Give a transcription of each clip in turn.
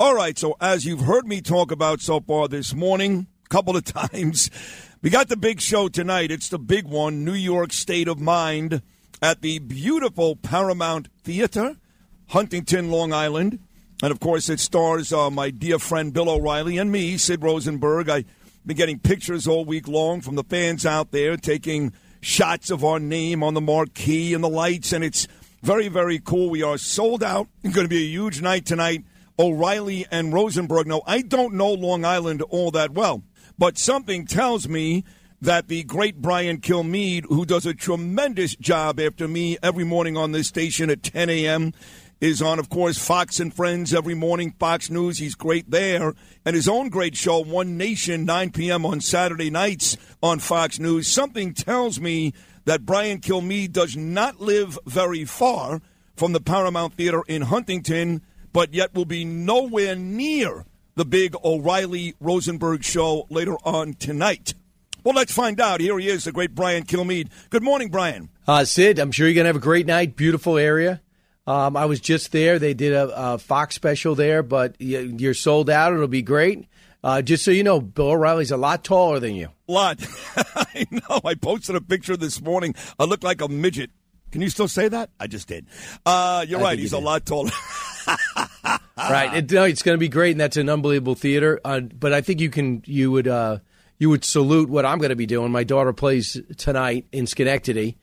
All right, so as you've heard me talk about so far this morning, a couple of times, we got the big show tonight. It's the big one, New York State of Mind, at the beautiful Paramount Theater, Huntington, Long Island. And of course, it stars uh, my dear friend Bill O'Reilly and me, Sid Rosenberg. I've been getting pictures all week long from the fans out there taking shots of our name on the marquee and the lights, and it's very, very cool. We are sold out. It's going to be a huge night tonight. O'Reilly and Rosenberg. Now, I don't know Long Island all that well, but something tells me that the great Brian Kilmeade, who does a tremendous job after me every morning on this station at 10 a.m., is on, of course, Fox and Friends every morning, Fox News. He's great there. And his own great show, One Nation, 9 p.m. on Saturday nights on Fox News. Something tells me that Brian Kilmeade does not live very far from the Paramount Theater in Huntington but yet will be nowhere near the big O'Reilly Rosenberg show later on tonight. Well, let's find out. Here he is, the great Brian Kilmeade. Good morning, Brian. Uh, Sid, I'm sure you're going to have a great night. Beautiful area. Um, I was just there. They did a, a Fox special there, but you're sold out. It'll be great. Uh, just so you know, Bill O'Reilly's a lot taller than you. A Lot. I know. I posted a picture this morning. I look like a midget. Can you still say that? I just did. Uh, you're I right. He's a lot taller. right. It, no, it's going to be great, and that's an unbelievable theater. Uh, but I think you can, you would, uh, you would salute what I'm going to be doing. My daughter plays tonight in Schenectady.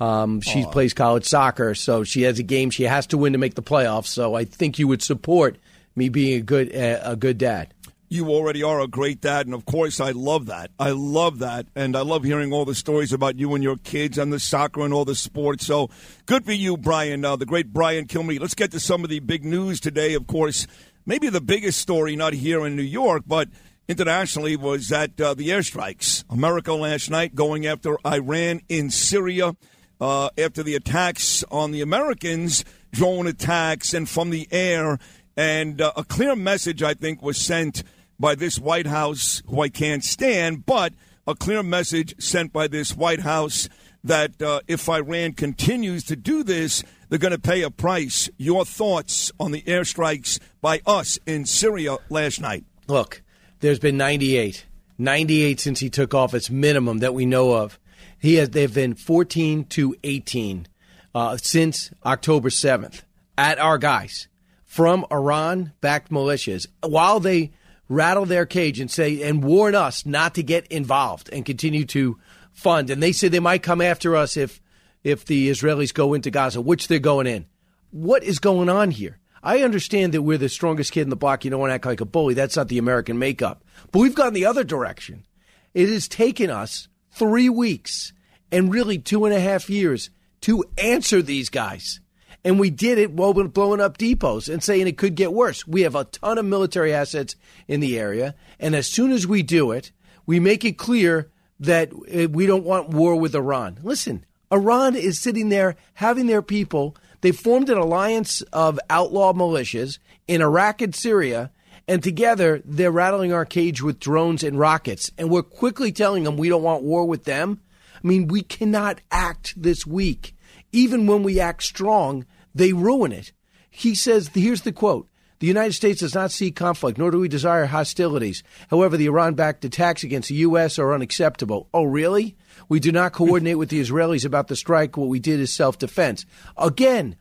Um, she Aww. plays college soccer, so she has a game she has to win to make the playoffs. So I think you would support me being a good, uh, a good dad you already are a great dad, and of course, I love that. I love that, and I love hearing all the stories about you and your kids and the soccer and all the sports. So good for you, Brian, uh, the great Brian Kilmeade. Let's get to some of the big news today. Of course, maybe the biggest story, not here in New York, but internationally, was that uh, the airstrikes. America last night going after Iran in Syria uh, after the attacks on the Americans, drone attacks, and from the air. And uh, a clear message, I think, was sent by this White House, who I can't stand, but a clear message sent by this White House that uh, if Iran continues to do this, they're going to pay a price. Your thoughts on the airstrikes by us in Syria last night? Look, there's been 98. 98 since he took office, minimum that we know of. He has. They've been 14 to 18 uh, since October 7th at our guys from Iran-backed militias. While they rattle their cage and say and warn us not to get involved and continue to fund. And they say they might come after us if if the Israelis go into Gaza, which they're going in. What is going on here? I understand that we're the strongest kid in the block. You don't want to act like a bully. That's not the American makeup. But we've gone the other direction. It has taken us three weeks and really two and a half years to answer these guys. And we did it while blowing up depots and saying it could get worse. We have a ton of military assets in the area. And as soon as we do it, we make it clear that uh, we don't want war with Iran. Listen, Iran is sitting there having their people. They formed an alliance of outlaw militias in Iraq and Syria. And together, they're rattling our cage with drones and rockets. And we're quickly telling them we don't want war with them. I mean, we cannot act this weak even when we act strong, they ruin it. He says, here's the quote. The United States does not seek conflict, nor do we desire hostilities. However, the Iran backed attacks against the U.S. are unacceptable. Oh, really? We do not coordinate with the Israelis about the strike. What we did is self defense. Again,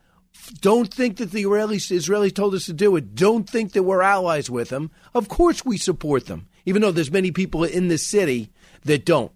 don't think that the Israelis, Israelis told us to do it. Don't think that we're allies with them. Of course we support them, even though there's many people in this city that don't.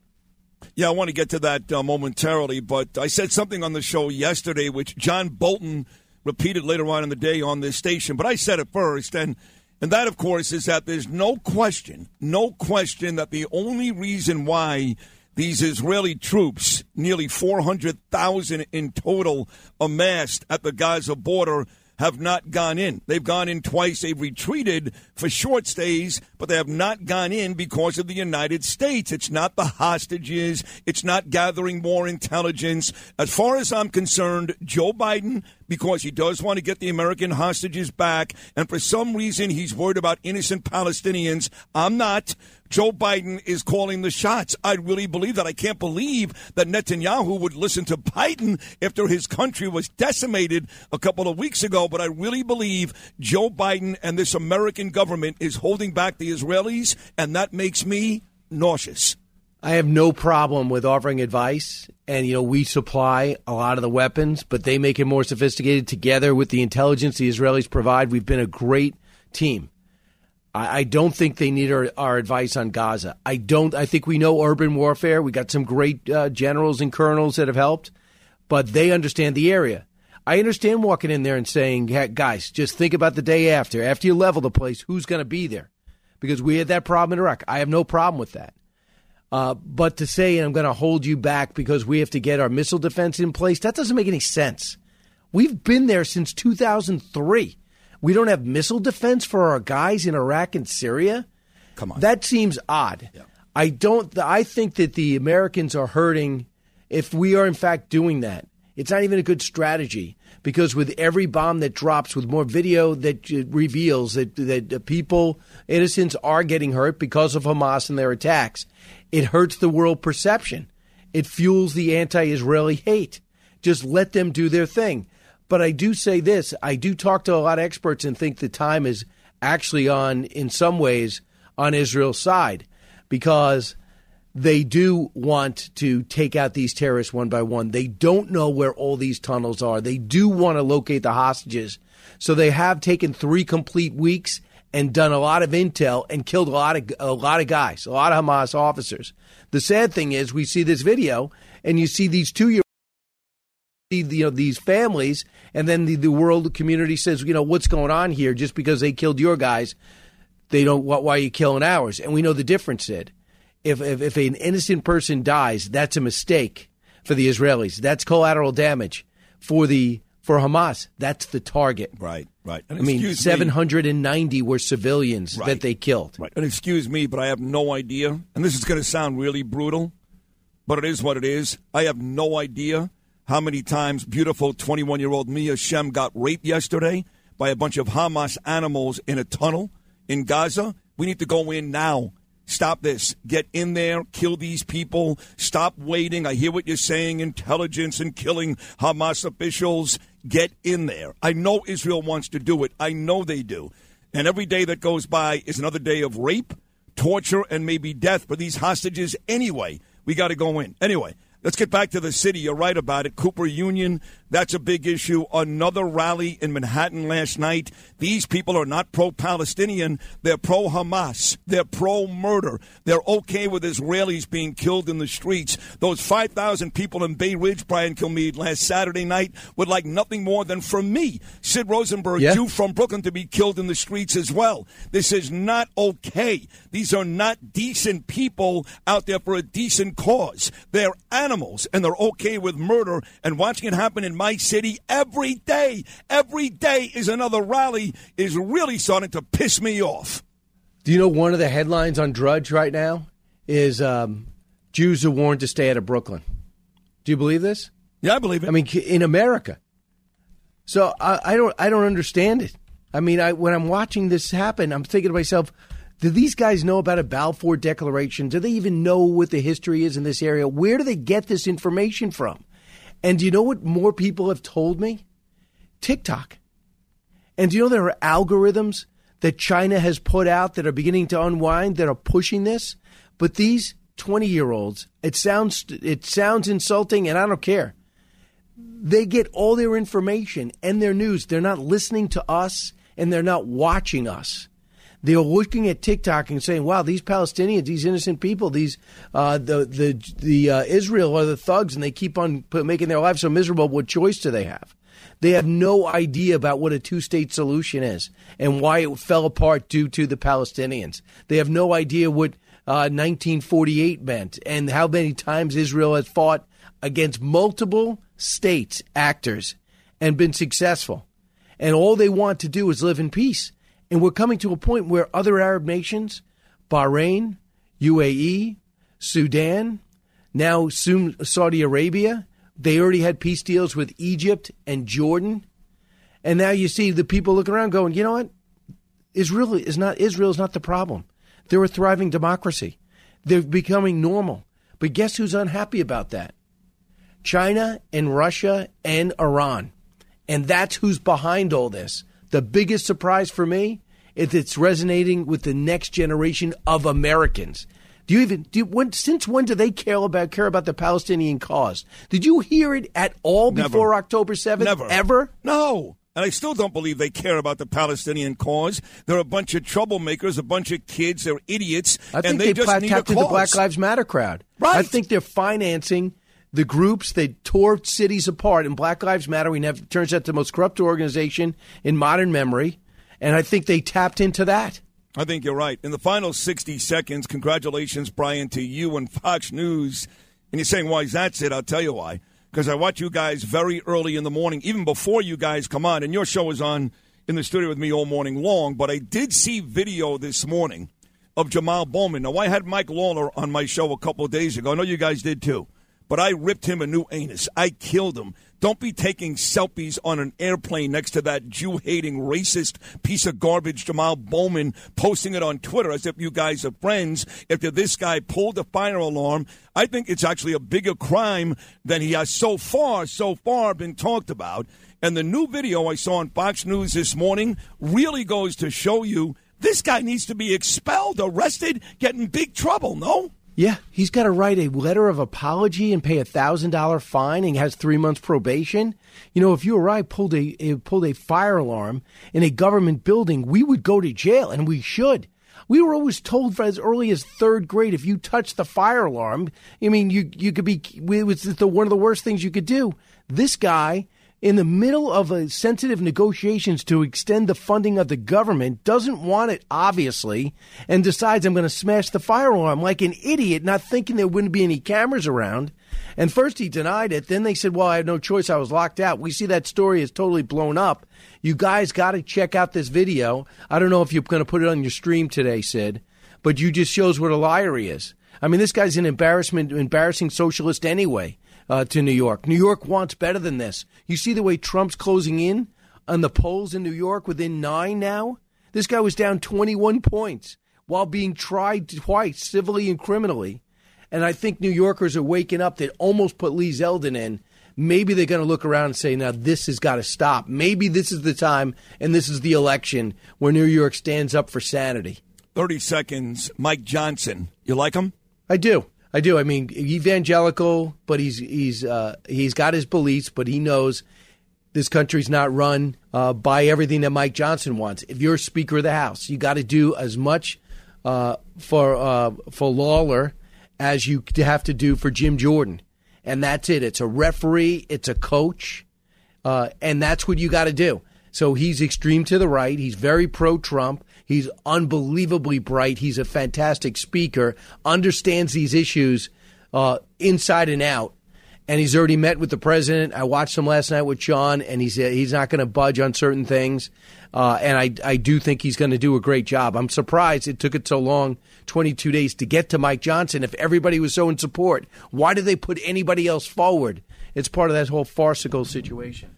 Yeah, I want to get to that uh, momentarily, but I said something on the show yesterday, which John Bolton repeated later on in the day on this station, but I said it first, and and that, of course, is that there's no question, no question that the only reason why these Israeli troops, nearly 400,000 in total, amassed at the Gaza border have not gone in. They've gone in twice. They've retreated for short stays, but they have not gone in because of the United States. It's not the hostages. It's not gathering more intelligence. As far as I'm concerned, Joe Biden because he does want to get the American hostages back. And for some reason, he's worried about innocent Palestinians. I'm not. Joe Biden is calling the shots. I really believe that. I can't believe that Netanyahu would listen to Biden after his country was decimated a couple of weeks ago. But I really believe Joe Biden and this American government is holding back the Israelis, and that makes me nauseous. I have no problem with offering advice. And, you know, we supply a lot of the weapons, but they make it more sophisticated together with the intelligence the Israelis provide. We've been a great team. I, I don't think they need our, our, advice on Gaza. I don't. I think we know urban warfare. We got some great uh, generals and colonels that have helped, but they understand the area. I understand walking in there and saying, hey, guys, just think about the day after. After you level the place, who's going to be there? Because we had that problem in Iraq. I have no problem with that. Uh, but to say I'm going to hold you back because we have to get our missile defense in place, that doesn't make any sense. We've been there since 2003. We don't have missile defense for our guys in Iraq and Syria. Come on, that seems odd. Yeah. I don't. I think that the Americans are hurting if we are in fact doing that. It's not even a good strategy because with every bomb that drops, with more video that reveals that that people, innocents, are getting hurt because of Hamas and their attacks, it hurts the world perception. It fuels the anti Israeli hate. Just let them do their thing. But I do say this I do talk to a lot of experts and think the time is actually on, in some ways, on Israel's side because they do want to take out these terrorists one by one. They don't know where all these tunnels are. They do want to locate the hostages. So they have taken three complete weeks and done a lot of intel and killed a lot of a lot of guys, a lot of Hamas officers. The sad thing is, we see this video and you see these two year you know these families, and then the, the world community says, you know, what's going on here? Just because they killed your guys, they don't. Why are you killing ours? And we know the difference. Sid, if if, if an innocent person dies, that's a mistake for the Israelis. That's collateral damage for the for Hamas. That's the target. Right. Right. And I mean, 790 me, were civilians right, that they killed. Right. And excuse me, but I have no idea. And this is going to sound really brutal, but it is what it is. I have no idea how many times beautiful 21 year old Mia Shem got raped yesterday by a bunch of Hamas animals in a tunnel in Gaza. We need to go in now. Stop this. Get in there. Kill these people. Stop waiting. I hear what you're saying intelligence and killing Hamas officials. Get in there. I know Israel wants to do it. I know they do. And every day that goes by is another day of rape, torture, and maybe death for these hostages anyway. We got to go in. Anyway, Let's get back to the city. You're right about it. Cooper Union, that's a big issue. Another rally in Manhattan last night. These people are not pro Palestinian. They're pro Hamas. They're pro murder. They're okay with Israelis being killed in the streets. Those 5,000 people in Bay Ridge, Brian Kilmeade, last Saturday night would like nothing more than for me, Sid Rosenberg, yeah. you from Brooklyn, to be killed in the streets as well. This is not okay. These are not decent people out there for a decent cause. They're animals, and they're okay with murder. And watching it happen in my city every day, every day is another rally, is really starting to piss me off. Do you know one of the headlines on Drudge right now is um, Jews are warned to stay out of Brooklyn? Do you believe this? Yeah, I believe it. I mean, in America. So I, I don't, I don't understand it. I mean, I, when I'm watching this happen, I'm thinking to myself, do these guys know about a Balfour Declaration? Do they even know what the history is in this area? Where do they get this information from? And do you know what more people have told me? TikTok. And do you know there are algorithms that China has put out that are beginning to unwind that are pushing this? But these 20 year olds, it sounds it sounds insulting and I don't care. They get all their information and their news. They're not listening to us and they're not watching us they're looking at TikTok and saying, "Wow, these Palestinians, these innocent people, these uh, the the the uh, Israel are the thugs, and they keep on making their lives so miserable. What choice do they have?" They have no idea about what a two state solution is and why it fell apart due to the Palestinians. They have no idea what uh, 1948 meant and how many times Israel has fought against multiple states, actors, and been successful. And all they want to do is live in peace. And we're coming to a point where other Arab nations, Bahrain, UAE, Sudan, now soon Saudi Arabia, they already had peace deals with Egypt and Jordan. And now you see the people looking around going, you know what? Israel is not Israel is not the problem. They're a thriving democracy. They're becoming normal. But guess who's unhappy about that? China and Russia and Iran. And that's who's behind all this. The biggest surprise for me is it's resonating with the next generation of Americans. Do you even do you, when, since when do they care about care about the Palestinian cause? Did you hear it at all Never. before October seventh? Never. Ever? No. And I still don't believe they care about the Palestinian cause. They're a bunch of troublemakers, a bunch of kids. They're idiots, I think and they, they, just need a cause. Black Lives Matter crowd. Right. I think they're financing the groups that tore cities apart. And Black Lives Matter, we never turns out the most corrupt organization in modern memory. And I think they tapped into that. I think you're right. In the final 60 seconds, congratulations, Brian, to you and Fox News. And you're saying, why is that it? I'll tell you why. Because I watch you guys very early in the morning, even before you guys come on. And your show is on in the studio with me all morning long. But I did see video this morning of Jamal Bowman. Now, I had Mike Lawler on my show a couple days ago. I know you guys did too. But I ripped him a new anus. I killed him. Don't be taking selfies on an airplane next to that Jew hating, racist piece of garbage, Jamal Bowman, posting it on Twitter as if you guys are friends. If this guy pulled the fire alarm, I think it's actually a bigger crime than he has so far, so far been talked about. And the new video I saw on Fox News this morning really goes to show you this guy needs to be expelled, arrested, get in big trouble, no? Yeah, he's got to write a letter of apology and pay a thousand dollar fine and has three months probation. You know, if you or I pulled a, a pulled a fire alarm in a government building, we would go to jail, and we should. We were always told as early as third grade, if you touch the fire alarm, I mean, you you could be it was the, one of the worst things you could do. This guy in the middle of a sensitive negotiations to extend the funding of the government, doesn't want it, obviously, and decides I'm going to smash the fire alarm like an idiot, not thinking there wouldn't be any cameras around. And first he denied it. Then they said, well, I had no choice. I was locked out. We see that story is totally blown up. You guys got to check out this video. I don't know if you're going to put it on your stream today, Sid, but you just shows what a liar he is. I mean, this guy's an embarrassment, embarrassing socialist anyway uh, to New York. New York wants better than this. You see the way Trump's closing in on the polls in New York within nine now? This guy was down 21 points while being tried twice, civilly and criminally. And I think New Yorkers are waking up that almost put Lee Zeldin in. Maybe they're going to look around and say, now this has got to stop. Maybe this is the time and this is the election where New York stands up for sanity. 30 seconds. Mike Johnson. You like him? I do. I do. I mean, evangelical, but he's he's uh, he's got his beliefs, but he knows this country's not run uh, by everything that Mike Johnson wants. If you're Speaker of the House, you got to do as much uh, for uh, for Lawler as you have to do for Jim Jordan, and that's it. It's a referee, it's a coach, uh, and that's what you got to do. So he's extreme to the right. He's very pro Trump. He's unbelievably bright. He's a fantastic speaker, understands these issues uh, inside and out. And he's already met with the president. I watched him last night with Sean, and he's he's not going to budge on certain things. Uh, and I I do think he's going to do a great job. I'm surprised it took it so long, 22 days, to get to Mike Johnson. If everybody was so in support, why did they put anybody else forward? It's part of that whole farcical situation.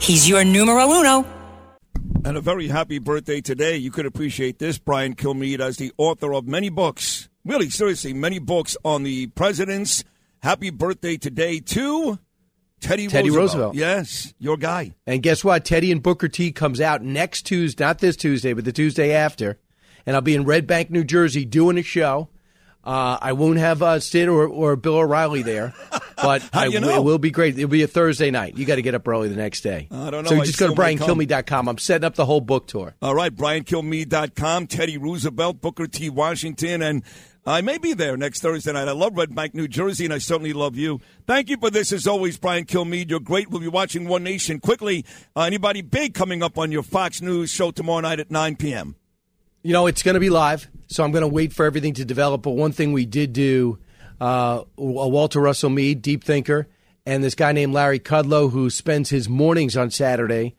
He's your numero uno. And a very happy birthday today. You could appreciate this. Brian Kilmeade, as the author of many books, really, seriously, many books on the presidents. Happy birthday today to Teddy, Teddy Roosevelt. Yes, your guy. And guess what? Teddy and Booker T comes out next Tuesday, not this Tuesday, but the Tuesday after. And I'll be in Red Bank, New Jersey, doing a show. Uh, I won't have uh, Sid or, or Bill O'Reilly there, but I, you know? it will be great. It'll be a Thursday night. You got to get up early the next day. I don't know. So I just go to still may come. BrianKilmeade.com. I'm setting up the whole book tour. All right, BrianKilmeade.com, Teddy Roosevelt, Booker T. Washington, and I may be there next Thursday night. I love Red Bank, New Jersey, and I certainly love you. Thank you for this, as always, Brian Kilmeade. You're great. We'll be watching One Nation quickly. Uh, anybody big coming up on your Fox News show tomorrow night at 9 p.m.? You know, it's going to be live, so I'm going to wait for everything to develop. But one thing we did do, uh, Walter Russell Mead, deep thinker, and this guy named Larry Kudlow, who spends his mornings on Saturday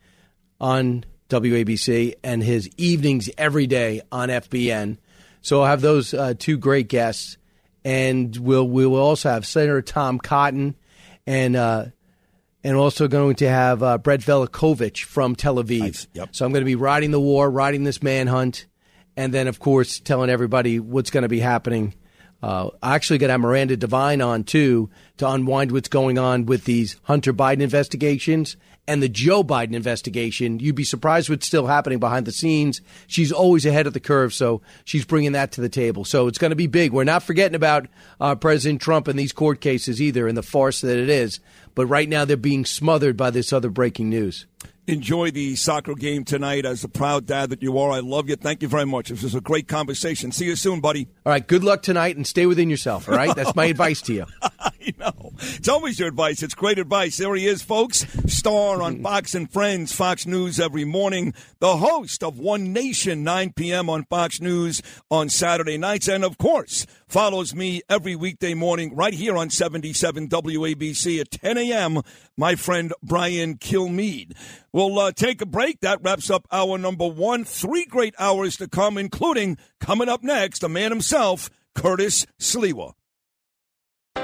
on WABC and his evenings every day on FBN. So I'll have those uh, two great guests, and we'll we will also have Senator Tom Cotton, and uh, and also going to have uh, Brett Velicovich from Tel Aviv. Nice. Yep. So I'm going to be riding the war, riding this manhunt, and then of course telling everybody what's going to be happening. Uh, I actually got to have Miranda Devine on too to unwind what's going on with these Hunter Biden investigations and the Joe Biden investigation. You'd be surprised what's still happening behind the scenes. She's always ahead of the curve, so she's bringing that to the table. So it's going to be big. We're not forgetting about uh, President Trump and these court cases either, and the farce that it is. But right now, they're being smothered by this other breaking news. Enjoy the soccer game tonight as a proud dad that you are. I love you. Thank you very much. This was a great conversation. See you soon, buddy. All right, good luck tonight and stay within yourself, all right? That's my advice to you. Know. It's always your advice. It's great advice. There he is, folks. Star on Fox and Friends, Fox News every morning. The host of One Nation, 9 p.m. on Fox News on Saturday nights. And of course, follows me every weekday morning right here on 77 WABC at 10 a.m. My friend Brian Kilmeade. We'll uh, take a break. That wraps up hour number one. Three great hours to come, including coming up next, the man himself, Curtis Sliwa.